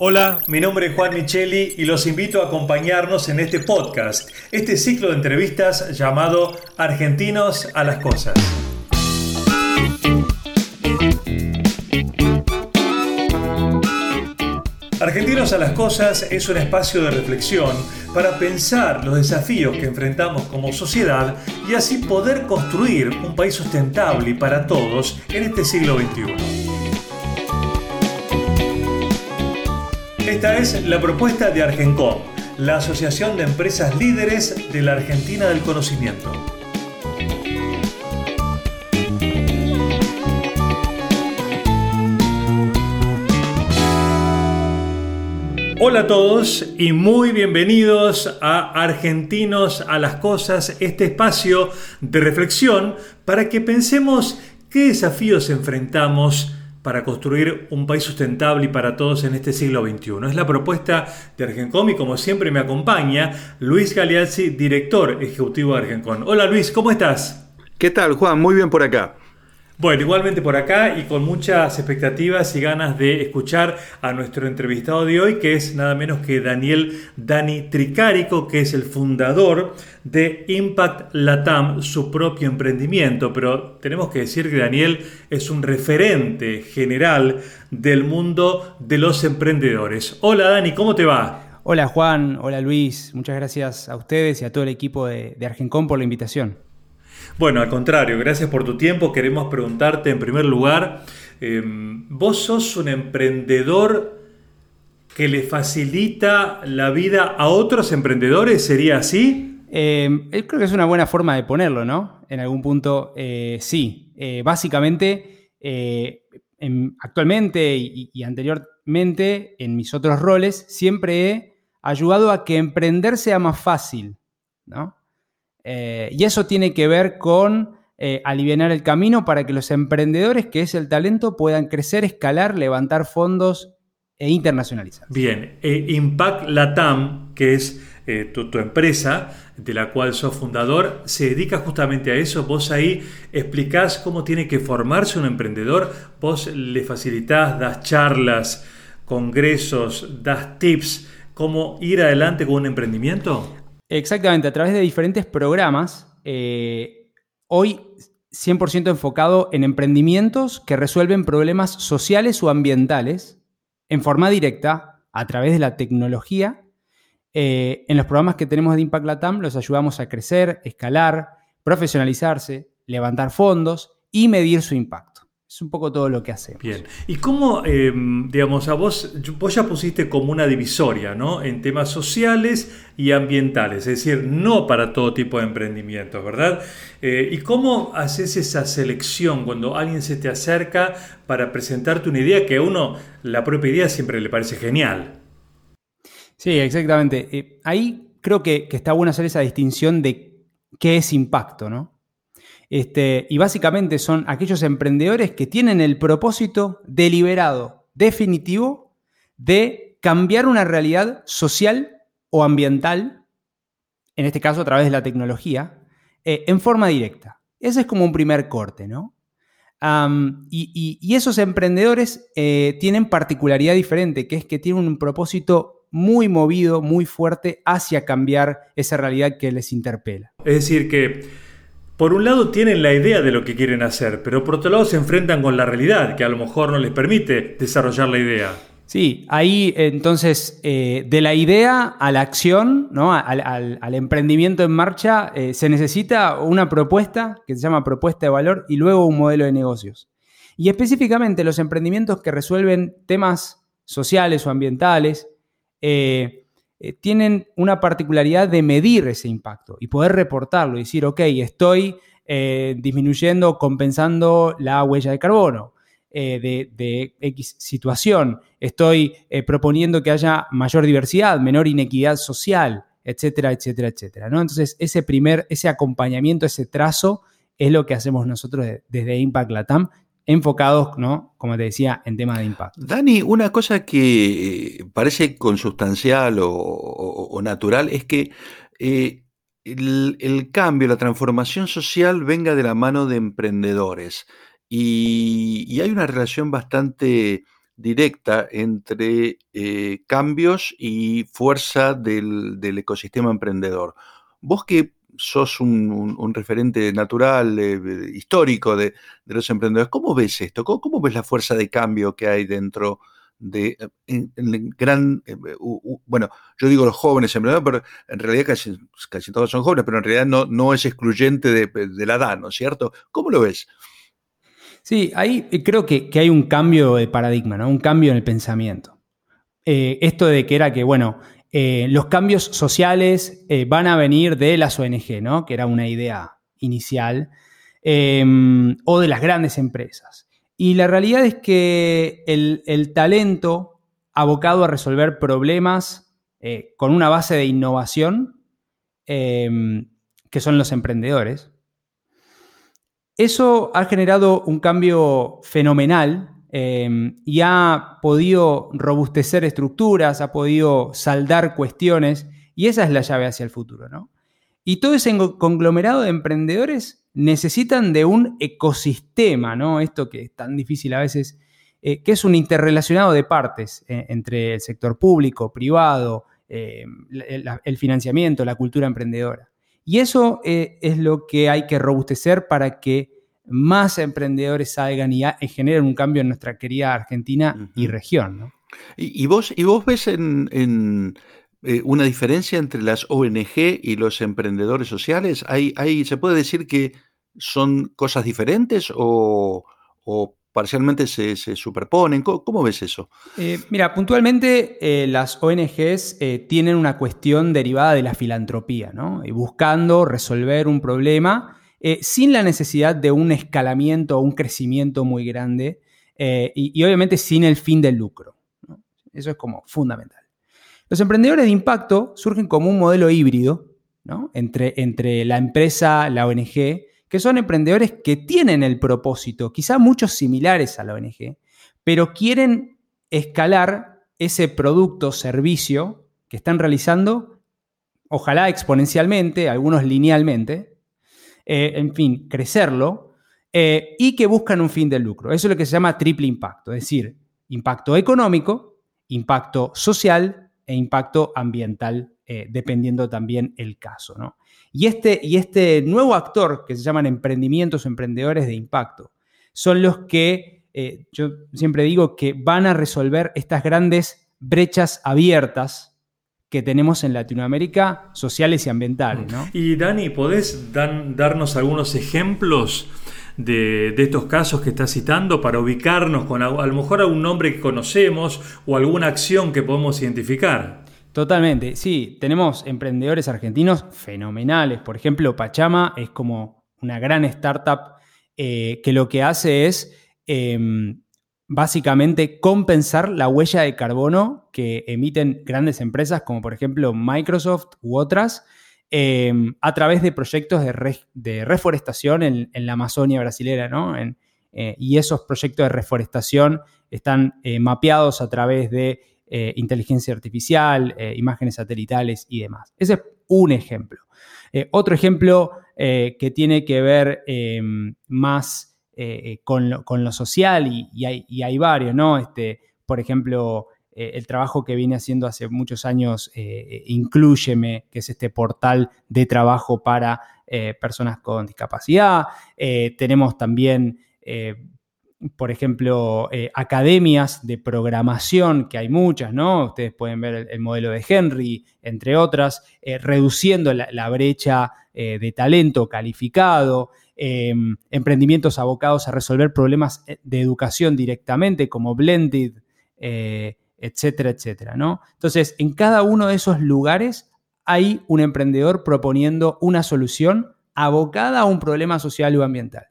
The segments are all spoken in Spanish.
Hola, mi nombre es Juan Micheli y los invito a acompañarnos en este podcast, este ciclo de entrevistas llamado Argentinos a las Cosas. Argentinos a las Cosas es un espacio de reflexión para pensar los desafíos que enfrentamos como sociedad y así poder construir un país sustentable para todos en este siglo XXI. Esta es la propuesta de Argencom, la Asociación de Empresas Líderes de la Argentina del Conocimiento. Hola a todos y muy bienvenidos a Argentinos a las Cosas, este espacio de reflexión para que pensemos qué desafíos enfrentamos para construir un país sustentable y para todos en este siglo XXI. Es la propuesta de Argencom y como siempre me acompaña Luis Galeazzi, director ejecutivo de Argencom. Hola Luis, ¿cómo estás? ¿Qué tal Juan? Muy bien por acá. Bueno, igualmente por acá y con muchas expectativas y ganas de escuchar a nuestro entrevistado de hoy, que es nada menos que Daniel Dani Tricárico, que es el fundador de Impact Latam, su propio emprendimiento. Pero tenemos que decir que Daniel es un referente general del mundo de los emprendedores. Hola Dani, ¿cómo te va? Hola Juan, hola Luis, muchas gracias a ustedes y a todo el equipo de, de Argencom por la invitación. Bueno, al contrario, gracias por tu tiempo. Queremos preguntarte en primer lugar, em, ¿vos sos un emprendedor que le facilita la vida a otros emprendedores? ¿Sería así? Em, creo que es una buena forma de ponerlo, ¿no? En algún punto, eh, sí. Eh, básicamente, eh, actualmente y anteriormente, en mis otros roles, siempre he ayudado a que emprender sea más fácil, ¿no? Eh, y eso tiene que ver con eh, aliviar el camino para que los emprendedores, que es el talento, puedan crecer, escalar, levantar fondos e internacionalizar. Bien, eh, Impact Latam, que es tu, empresa de la cual sos fundador, se dedica justamente a eso. Vos ahí explicás cómo tiene que formarse un emprendedor, vos le facilitás, das charlas, congresos, das tips, cómo ir adelante con un emprendimiento. Exactamente, a través de diferentes programas, eh, hoy 100% enfocado en emprendimientos que resuelven problemas sociales o ambientales en forma directa a través de la tecnología. Eh, en los programas que tenemos de Impact Latam los ayudamos a crecer, escalar, profesionalizarse, levantar fondos y medir su impacto. Es un poco todo lo que hacemos. Bien. ¿Y cómo, eh, digamos, a vos, vos ya pusiste como una divisoria, ¿no? En temas sociales y ambientales, es decir, no para todo tipo de emprendimientos, ¿verdad? Eh, ¿Y cómo haces esa selección cuando alguien se te acerca para presentarte una idea que a uno, la propia idea siempre le parece genial? Sí, exactamente. Eh, ahí creo que, que está bueno hacer esa distinción de qué es impacto, ¿no? Este, y básicamente son aquellos emprendedores que tienen el propósito deliberado, definitivo, de cambiar una realidad social o ambiental, en este caso a través de la tecnología, eh, en forma directa. Ese es como un primer corte, ¿no? y, esos emprendedores eh, tienen particularidad diferente, que es que tienen un propósito muy movido, muy fuerte hacia cambiar esa realidad que les interpela. Es decir, que por un lado tienen la idea de lo que quieren hacer, pero por otro lado se enfrentan con la realidad, que a lo mejor no les permite desarrollar la idea. Sí, ahí entonces eh, de la idea a la acción, ¿no? al, emprendimiento en marcha, eh, se necesita una propuesta que se llama propuesta de valor y luego un modelo de negocios. Y específicamente los emprendimientos que resuelven temas sociales o ambientales, eh, eh, tienen una particularidad de medir ese impacto y poder reportarlo y decir, ok, estoy eh, disminuyendo, compensando la huella de carbono. Eh, de, X situación, estoy proponiendo que haya mayor diversidad, menor inequidad social, etcétera, etcétera, etcétera. ¿no? Entonces, ese primer, ese acompañamiento, ese trazo, es lo que hacemos nosotros desde Impact Latam enfocados, ¿no? Como te decía, en temas de impacto. Dani, una cosa que eh, parece consustancial o, natural es que eh, el, cambio, la transformación social venga de la mano de emprendedores. Y, hay una relación bastante directa entre eh, cambios y fuerza del, ecosistema emprendedor. Vos que sos un, referente natural, eh, histórico de, los emprendedores, ¿cómo ves esto? ¿Cómo, ves la fuerza de cambio que hay dentro de gran, bueno, yo digo los jóvenes emprendedores, pero en realidad casi, todos son jóvenes, pero en realidad no, no es excluyente de, de la edad, ¿no es cierto? ¿Cómo lo ves? Sí, ahí eh, creo que, hay un cambio de paradigma, ¿no? un cambio en el pensamiento. Eh, esto de que era que, bueno, eh, los cambios sociales van a venir de las ONG, ¿no? que era una idea inicial, em, o de las grandes empresas. Y la realidad es que el, el talento abocado a resolver problemas con una base de innovación, em, que son los emprendedores, eso ha generado un cambio fenomenal em, y ha podido robustecer estructuras, ha podido saldar cuestiones y esa es la llave hacia el futuro. ¿no? Y todo ese conglomerado de emprendedores necesitan de un ecosistema, ¿no? esto que es tan difícil a veces, eh, que es un interrelacionado de partes eh, entre el sector público, privado, em, el financiamiento, la cultura emprendedora. Y eso eh, es lo que hay que robustecer para que más emprendedores salgan y, generen un cambio en nuestra querida Argentina y región. ¿Y, vos, ¿Y vos ves en, eh, una diferencia entre las ONG y los emprendedores sociales? ¿Hay, hay, ¿Se puede decir que son cosas diferentes o, parcialmente se, superponen? ¿Cómo, ves eso? Eh, mira, puntualmente eh, las ONGs eh, tienen una cuestión derivada de la filantropía, ¿no? Y buscando resolver un problema sin la necesidad de un escalamiento o un crecimiento muy grande y, obviamente sin el fin del lucro. Eso es como fundamental. Los emprendedores de impacto surgen como un modelo híbrido entre, entre la empresa, la ONG que son emprendedores que tienen el propósito, quizá muchos similares a la ONG, pero quieren escalar ese producto, servicio que están realizando, ojalá exponencialmente, algunos linealmente, eh, en fin, crecerlo, eh, y que buscan un fin de lucro. Eso es lo que se llama triple impacto, es decir, impacto económico, impacto social e impacto ambiental, eh, dependiendo también el caso. ¿no? Y este, y este nuevo actor, que se llaman emprendimientos o emprendedores de impacto, son los que, yo siempre digo, que van a resolver estas grandes brechas abiertas que tenemos en Latinoamérica, sociales y ambientales. Y Dani, ¿podés darnos algunos ejemplos de, estos casos que estás citando para ubicarnos con a, a lo mejor algún nombre que conocemos o alguna acción que podemos identificar? Totalmente, sí, tenemos emprendedores argentinos fenomenales. Por ejemplo, Pachama es como una gran startup eh, que lo que hace es em, básicamente compensar la huella de carbono que emiten grandes empresas como por ejemplo Microsoft u otras em, a través de proyectos de, reforestación en, la Amazonia brasilera, ¿no? Eh, y esos proyectos de reforestación están eh, mapeados a través de eh, inteligencia artificial, imágenes satelitales y demás. Ese es un ejemplo. Otro ejemplo que tiene que ver más con lo, social y, hay, varios, ¿no? Este, por ejemplo, el trabajo que viene haciendo hace muchos años Incluyeme, que es este portal de trabajo para personas con discapacidad. tenemos también por ejemplo, eh, academias de programación, que hay muchas, ¿no? Ustedes pueden ver el, modelo de Henry, entre otras, eh, reduciendo la, brecha eh, de talento calificado, em, emprendimientos abocados a resolver problemas de educación directamente, como Blended, etcétera, etcétera, ¿no? Entonces, en cada uno de esos lugares hay un emprendedor proponiendo una solución abocada a un problema social o ambiental.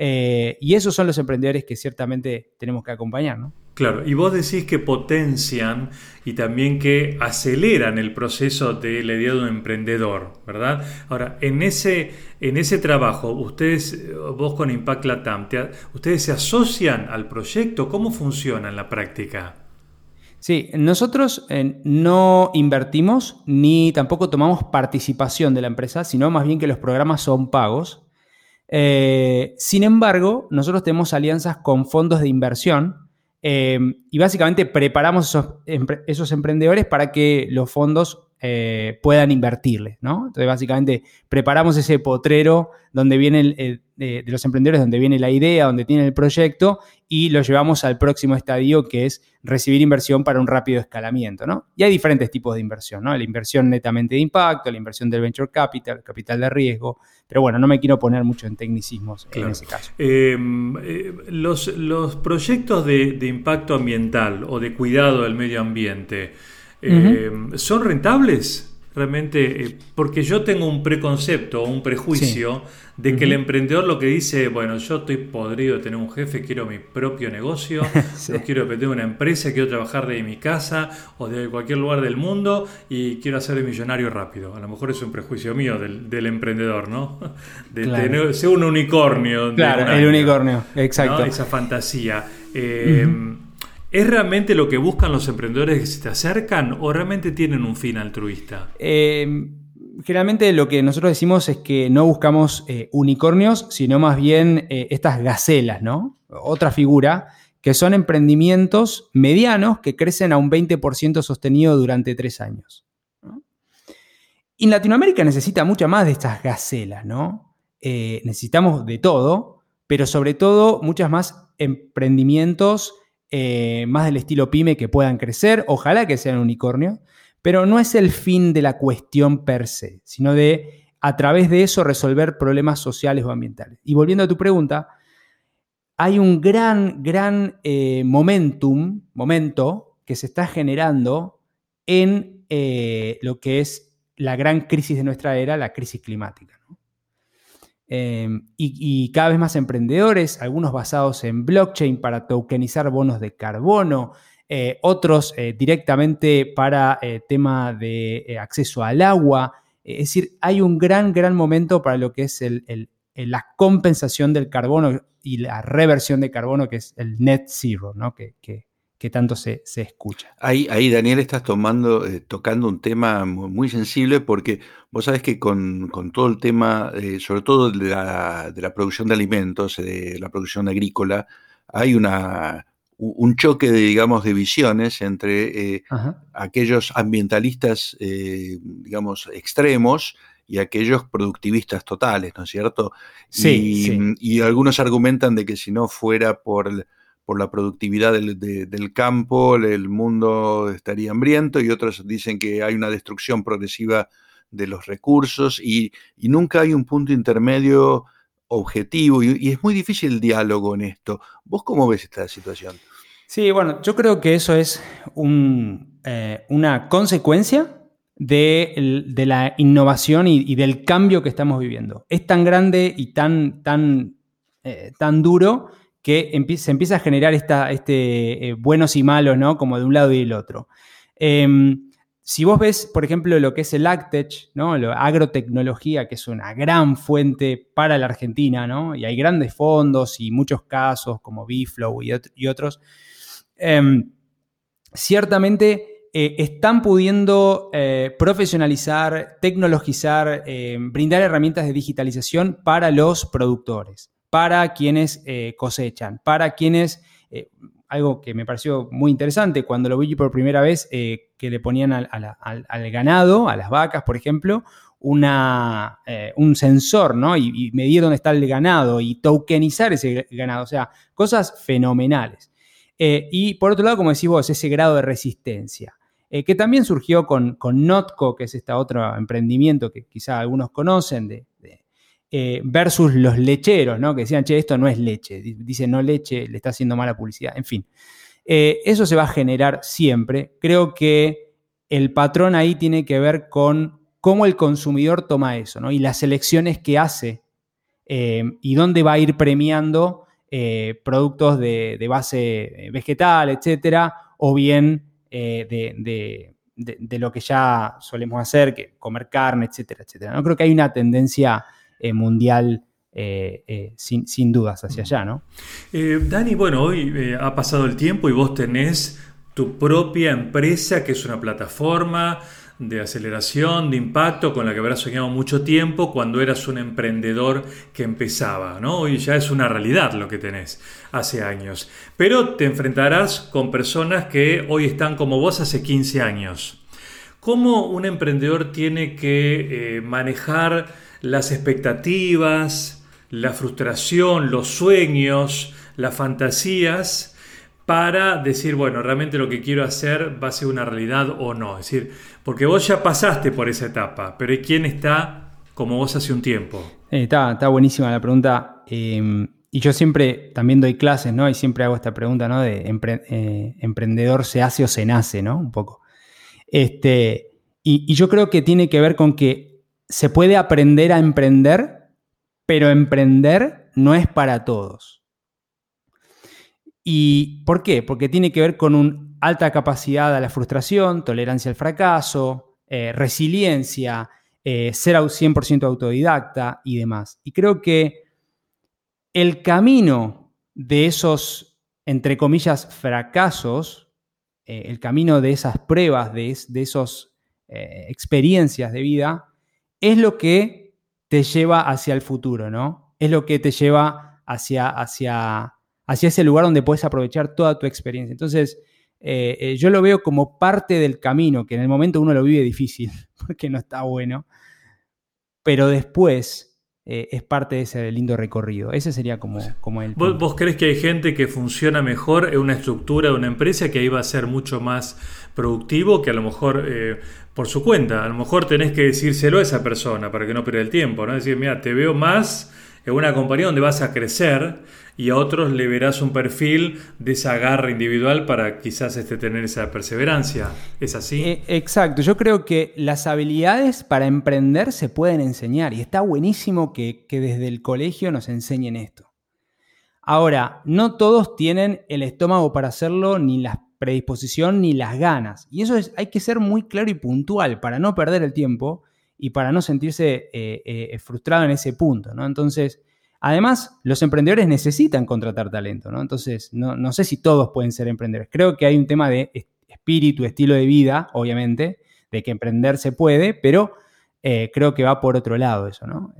Eh, y esos son los emprendedores que ciertamente tenemos que acompañar, ¿no? Claro, y vos decís que potencian y también que aceleran el proceso de la idea de un emprendedor, ¿verdad? Ahora, en ese, en ese trabajo, ustedes, vos con Impact Latam, ¿ustedes se asocian al proyecto? ¿Cómo funciona en la práctica? Sí, nosotros eh, no invertimos ni tampoco tomamos participación de la empresa, sino más bien que los programas son pagos eh, sin embargo, nosotros tenemos alianzas con fondos de inversión y básicamente preparamos esos, esos emprendedores para que los fondos eh, puedan invertirle, ¿no? Entonces, básicamente, preparamos ese potrero donde viene de, los emprendedores, donde viene la idea, donde tiene el proyecto, y lo llevamos al próximo estadio, que es recibir inversión para un rápido escalamiento, ¿no? Y hay diferentes tipos de inversión, ¿no? La inversión netamente de impacto, la inversión del venture capital, capital de riesgo, pero bueno, no me quiero poner mucho en tecnicismos en ese caso. Em, eh, los, proyectos de impacto ambiental o de cuidado del medio ambiente, eh, ¿Son rentables? Realmente, eh, porque yo tengo un preconcepto o un prejuicio de que el emprendedor lo que dice, bueno, yo estoy podrido de tener un jefe, quiero mi propio negocio, quiero tener una empresa, quiero trabajar de mi casa o de cualquier lugar del mundo y quiero hacer millonario rápido. A lo mejor es un prejuicio mío del, emprendedor, ¿no? De tener, ser un unicornio. Claro, el unicornio, exacto. Esa fantasía. Eh, ¿Es realmente lo que buscan los emprendedores que se te acercan o realmente tienen un fin altruista? Eh, generalmente lo que nosotros decimos es que no buscamos eh, unicornios, sino más bien eh, estas gacelas, ¿no? Otra figura, que son emprendimientos medianos que crecen a un 20% sostenido durante tres años. Y Latinoamérica necesita mucha más de estas gacelas, ¿no? necesitamos de todo, pero sobre todo muchas más emprendimientos eh, más del estilo pyme que puedan crecer, ojalá que sean unicornio, pero no es el fin de la cuestión per se, sino de a través de eso resolver problemas sociales o ambientales. Y volviendo a tu pregunta, hay un gran, gran eh, momentum, momento que se está generando en eh, lo que es la gran crisis de nuestra era, la crisis climática. Em, y, cada vez más emprendedores, algunos basados en blockchain para tokenizar bonos de carbono, eh, otros eh, directamente para eh, tema de acceso al agua. Es decir, hay un gran, gran momento para lo que es la compensación del carbono y la reversión de carbono, que es el net zero, ¿no? Tanto se, escucha. Ahí, ahí, Daniel, estás tomando, eh, tocando un tema muy, sensible porque vos sabés que con, todo el tema, eh, sobre todo de la, de la, producción de alimentos, de la producción agrícola, hay una, un choque de, digamos, de visiones entre eh, aquellos ambientalistas, digamos, extremos y aquellos productivistas totales, ¿no es cierto? Sí y, algunos argumentan de que si no fuera por por la productividad del, campo, el mundo estaría hambriento y otros dicen que hay una destrucción progresiva de los recursos y, nunca hay un punto intermedio objetivo y, es muy difícil el diálogo en esto. ¿Vos cómo ves esta situación? Sí, bueno, yo creo que eso es eh, una consecuencia de, la innovación y, del cambio que estamos viviendo. Es tan grande y tan, tan, eh, tan duro que se empieza a generar esta, este, eh, buenos y malos, ¿no? Como de un lado y del otro. Em, si vos ves, por ejemplo, lo que es el AgTech, ¿no? La agrotecnología, que es una gran fuente para la Argentina, ¿no? Y hay grandes fondos y muchos casos como Biflow y, otros. Em, ciertamente eh, están pudiendo eh, profesionalizar, tecnologizar, brindar herramientas de digitalización para los productores para quienes eh, cosechan, para quienes, eh, algo que me pareció muy interesante cuando lo vi por primera vez, eh, que le ponían al, ganado, a las vacas, por ejemplo, una, un sensor, ¿no? Y, medir dónde está el ganado y tokenizar ese ganado, o sea, cosas fenomenales. y por otro lado, como decís vos, ese grado de resistencia. que también surgió con, con Notco, que es este otro emprendimiento que quizá algunos conocen, de, eh, versus los lecheros, ¿no? Que decían, che, esto no es leche. Dice no leche, le está haciendo mala publicidad. En fin, eh, eso se va a generar siempre. Creo que el patrón ahí tiene que ver con cómo el consumidor toma eso, ¿no? Y las elecciones que hace eh, y dónde va a ir premiando productos de, base vegetal, etcétera, o bien de, lo que ya solemos hacer, que comer carne, etcétera, etcétera. ¿no? Creo que hay una tendencia eh, mundial eh, eh, sin, dudas hacia allá, ¿no? Dani, bueno, hoy ha pasado el tiempo y vos tenés tu propia empresa, que es una plataforma de aceleración, de impacto, con la que habrás soñado mucho tiempo cuando eras un emprendedor que empezaba, ¿no? Hoy ya es una realidad lo que tenés hace años. Pero te enfrentarás con personas que hoy están como vos hace 15 años. ¿Cómo un emprendedor tiene que eh, manejar las expectativas, la frustración, los sueños, las fantasías? para decir, bueno, realmente lo que quiero hacer va a ser una realidad o no. Es decir, porque vos ya pasaste por esa etapa, pero hay quien está como vos hace un tiempo. Eh, está, está, buenísima la pregunta. Em, y yo siempre también doy clases, ¿no? Y siempre hago esta pregunta, ¿no? De eh, emprendedor se hace o se nace, ¿no? Un poco. Este, y, y yo creo que tiene que ver con que se puede aprender a emprender, pero emprender no es para todos. ¿Y por qué? Porque tiene que ver con una alta capacidad a la frustración, tolerancia al fracaso, eh, resiliencia, eh, ser 100% autodidacta y demás. Y creo que el camino de esos, entre comillas, fracasos, eh, el camino de esas pruebas, de, esas experiencias de vida, es lo que te lleva hacia el futuro, ¿no? Es lo que te lleva hacia, hacia hacia ese lugar donde puedes aprovechar toda tu experiencia. Entonces, eh, eh, yo lo veo como parte del camino, que en el momento uno lo vive difícil, porque no está bueno, pero después eh, es parte de ese lindo recorrido. Ese sería como, como el... ¿Vos, crees que hay gente que funciona mejor en una estructura de una empresa que ahí va a ser mucho más productivo que a lo mejor por su cuenta? A lo mejor tenés que decírselo a esa persona para que no pierda el tiempo, ¿no? Decir, mira, te veo más en una compañía donde vas a crecer y a otros le verás un perfil de esa garra individual para quizás este, tener esa perseverancia. ¿Es así? Eh, exacto, yo creo que las habilidades para emprender se pueden enseñar y está buenísimo que, desde el colegio nos enseñen esto. Ahora, no todos tienen el estómago para hacerlo, ni la predisposición, ni las ganas. Y eso es, hay que ser muy claro y puntual para no perder el tiempo y para no sentirse eh, eh, frustrado en ese punto. ¿no? Entonces, Además, los emprendedores necesitan contratar talento, ¿no? Entonces, no, sé si todos pueden ser emprendedores. Creo que hay un tema de espíritu, estilo de vida, obviamente, de que emprender se puede, pero eh, creo que va por otro lado eso, ¿no?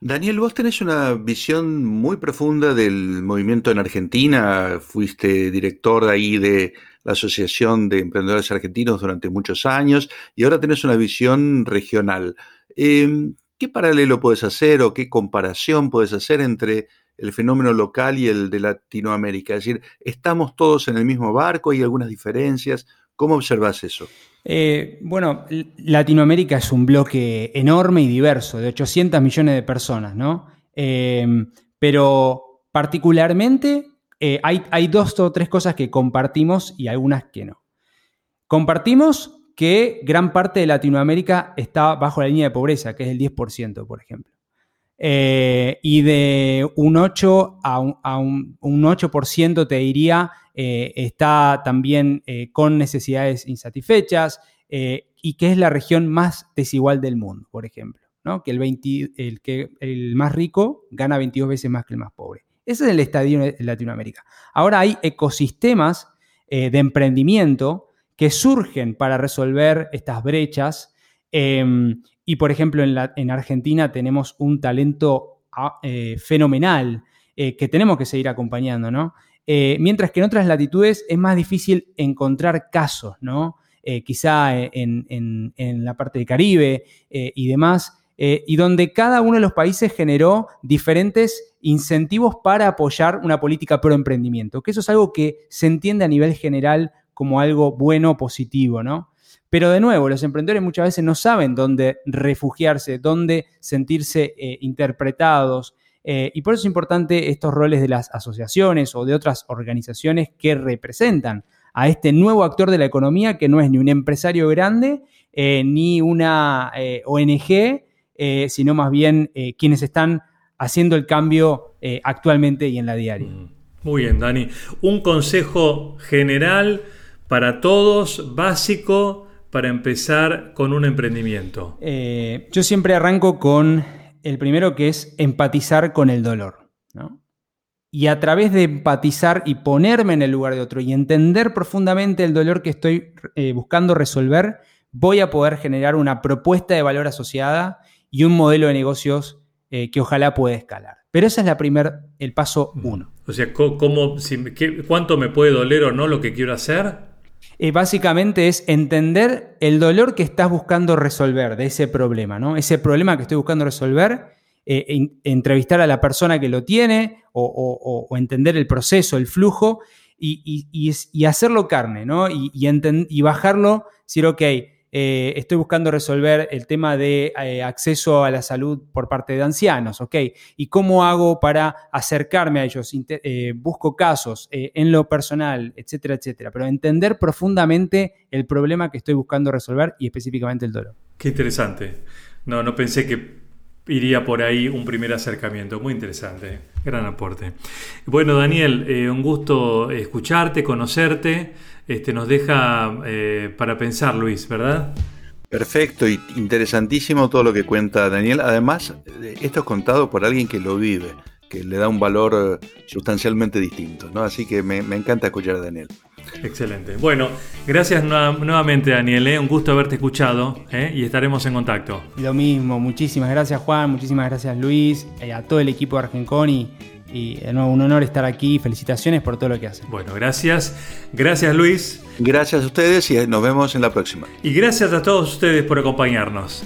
Daniel, vos tenés una visión muy profunda del movimiento en Argentina, fuiste director ahí de la Asociación de Emprendedores Argentinos durante muchos años y ahora tenés una visión regional. Em, ¿Qué paralelo puedes hacer o qué comparación puedes hacer entre el fenómeno local y el de Latinoamérica? Es decir, ¿estamos todos en el mismo barco? ¿Hay algunas diferencias? ¿Cómo observas eso? Eh, bueno, Latinoamérica es un bloque enorme y diverso, de 800 millones de personas, ¿no? Eh, pero particularmente eh, hay, hay dos o tres cosas que compartimos y algunas que no. Compartimos que gran parte de Latinoamérica está bajo la línea de pobreza, que es el 10%, por ejemplo. Eh, y de un 8 a un, 8% te diría, eh, está también eh, con necesidades insatisfechas y que es la región más desigual del mundo, por ejemplo. ¿no? Que, el, el, que el más rico gana 22 veces más que el más pobre. Ese es el estadio de Latinoamérica. Ahora hay ecosistemas de emprendimiento que surgen para resolver estas brechas. Em, y por ejemplo, en, Argentina tenemos un talento ah, eh, fenomenal eh, que tenemos que seguir acompañando, ¿no? Eh, mientras que en otras latitudes es más difícil encontrar casos, ¿no? quizá en, en, la parte del Caribe y demás, y donde cada uno de los países generó diferentes incentivos para apoyar una política pro emprendimiento, que eso es algo que se entiende a nivel general como algo bueno, positivo, ¿no? Pero de nuevo, los emprendedores muchas veces no saben dónde refugiarse, dónde sentirse eh, interpretados. Eh, y por eso es importante estos roles de las asociaciones o de otras organizaciones que representan a este nuevo actor de la economía que no es ni un empresario grande eh, ni una ONG, sino más bien quienes están haciendo el cambio actualmente y en la diaria. Mm. Muy bien, Dani. Un consejo general para todos, básico para empezar con un emprendimiento? Eh, yo siempre arranco con el primero que es empatizar con el dolor. Y a través de empatizar y ponerme en el lugar de otro y entender profundamente el dolor que estoy eh, buscando resolver, voy a poder generar una propuesta de valor asociada y un modelo de negocios eh, que ojalá pueda escalar. Pero ese es la primer, el paso Mm. uno. O sea, ¿cómo, si, qué, ¿cuánto me puede doler o no lo que quiero hacer? Eh, básicamente es entender el dolor que estás buscando resolver de ese problema, ¿no? Ese problema que estoy buscando resolver, eh, en- entrevistar a la persona que lo tiene o, entender el proceso, el flujo y, hacerlo carne, ¿no? Y, y bajarlo, decir, ok, eh, estoy buscando resolver el tema de eh, acceso a la salud por parte de ancianos, ¿ok? ¿Y cómo hago para acercarme a ellos? Eh, busco casos en lo personal, etcétera, etcétera. Pero entender profundamente el problema que estoy buscando resolver y específicamente el dolor. Qué interesante. No, no pensé que iría por ahí un primer acercamiento. Muy interesante. Gran aporte. Bueno, Daniel, un gusto escucharte, conocerte. Este, nos deja eh, para pensar, Luis, ¿verdad? Perfecto y interesantísimo todo lo que cuenta Daniel. Además, esto es contado por alguien que lo vive, que le da un valor eh, sustancialmente distinto. ¿no? Así que me, me encanta escuchar a Daniel. Excelente. Bueno, gracias nueva- nuevamente, Daniel. ¿eh? Un gusto haberte escuchado ¿eh? y estaremos en contacto. Lo mismo, muchísimas gracias Juan, muchísimas gracias Luis, eh, a todo el equipo de Argencon y, y de nuevo un honor estar aquí. Felicitaciones por todo lo que hacen. Bueno, gracias. Gracias, Luis. Gracias a ustedes y nos vemos en la próxima. Y gracias a todos ustedes por acompañarnos.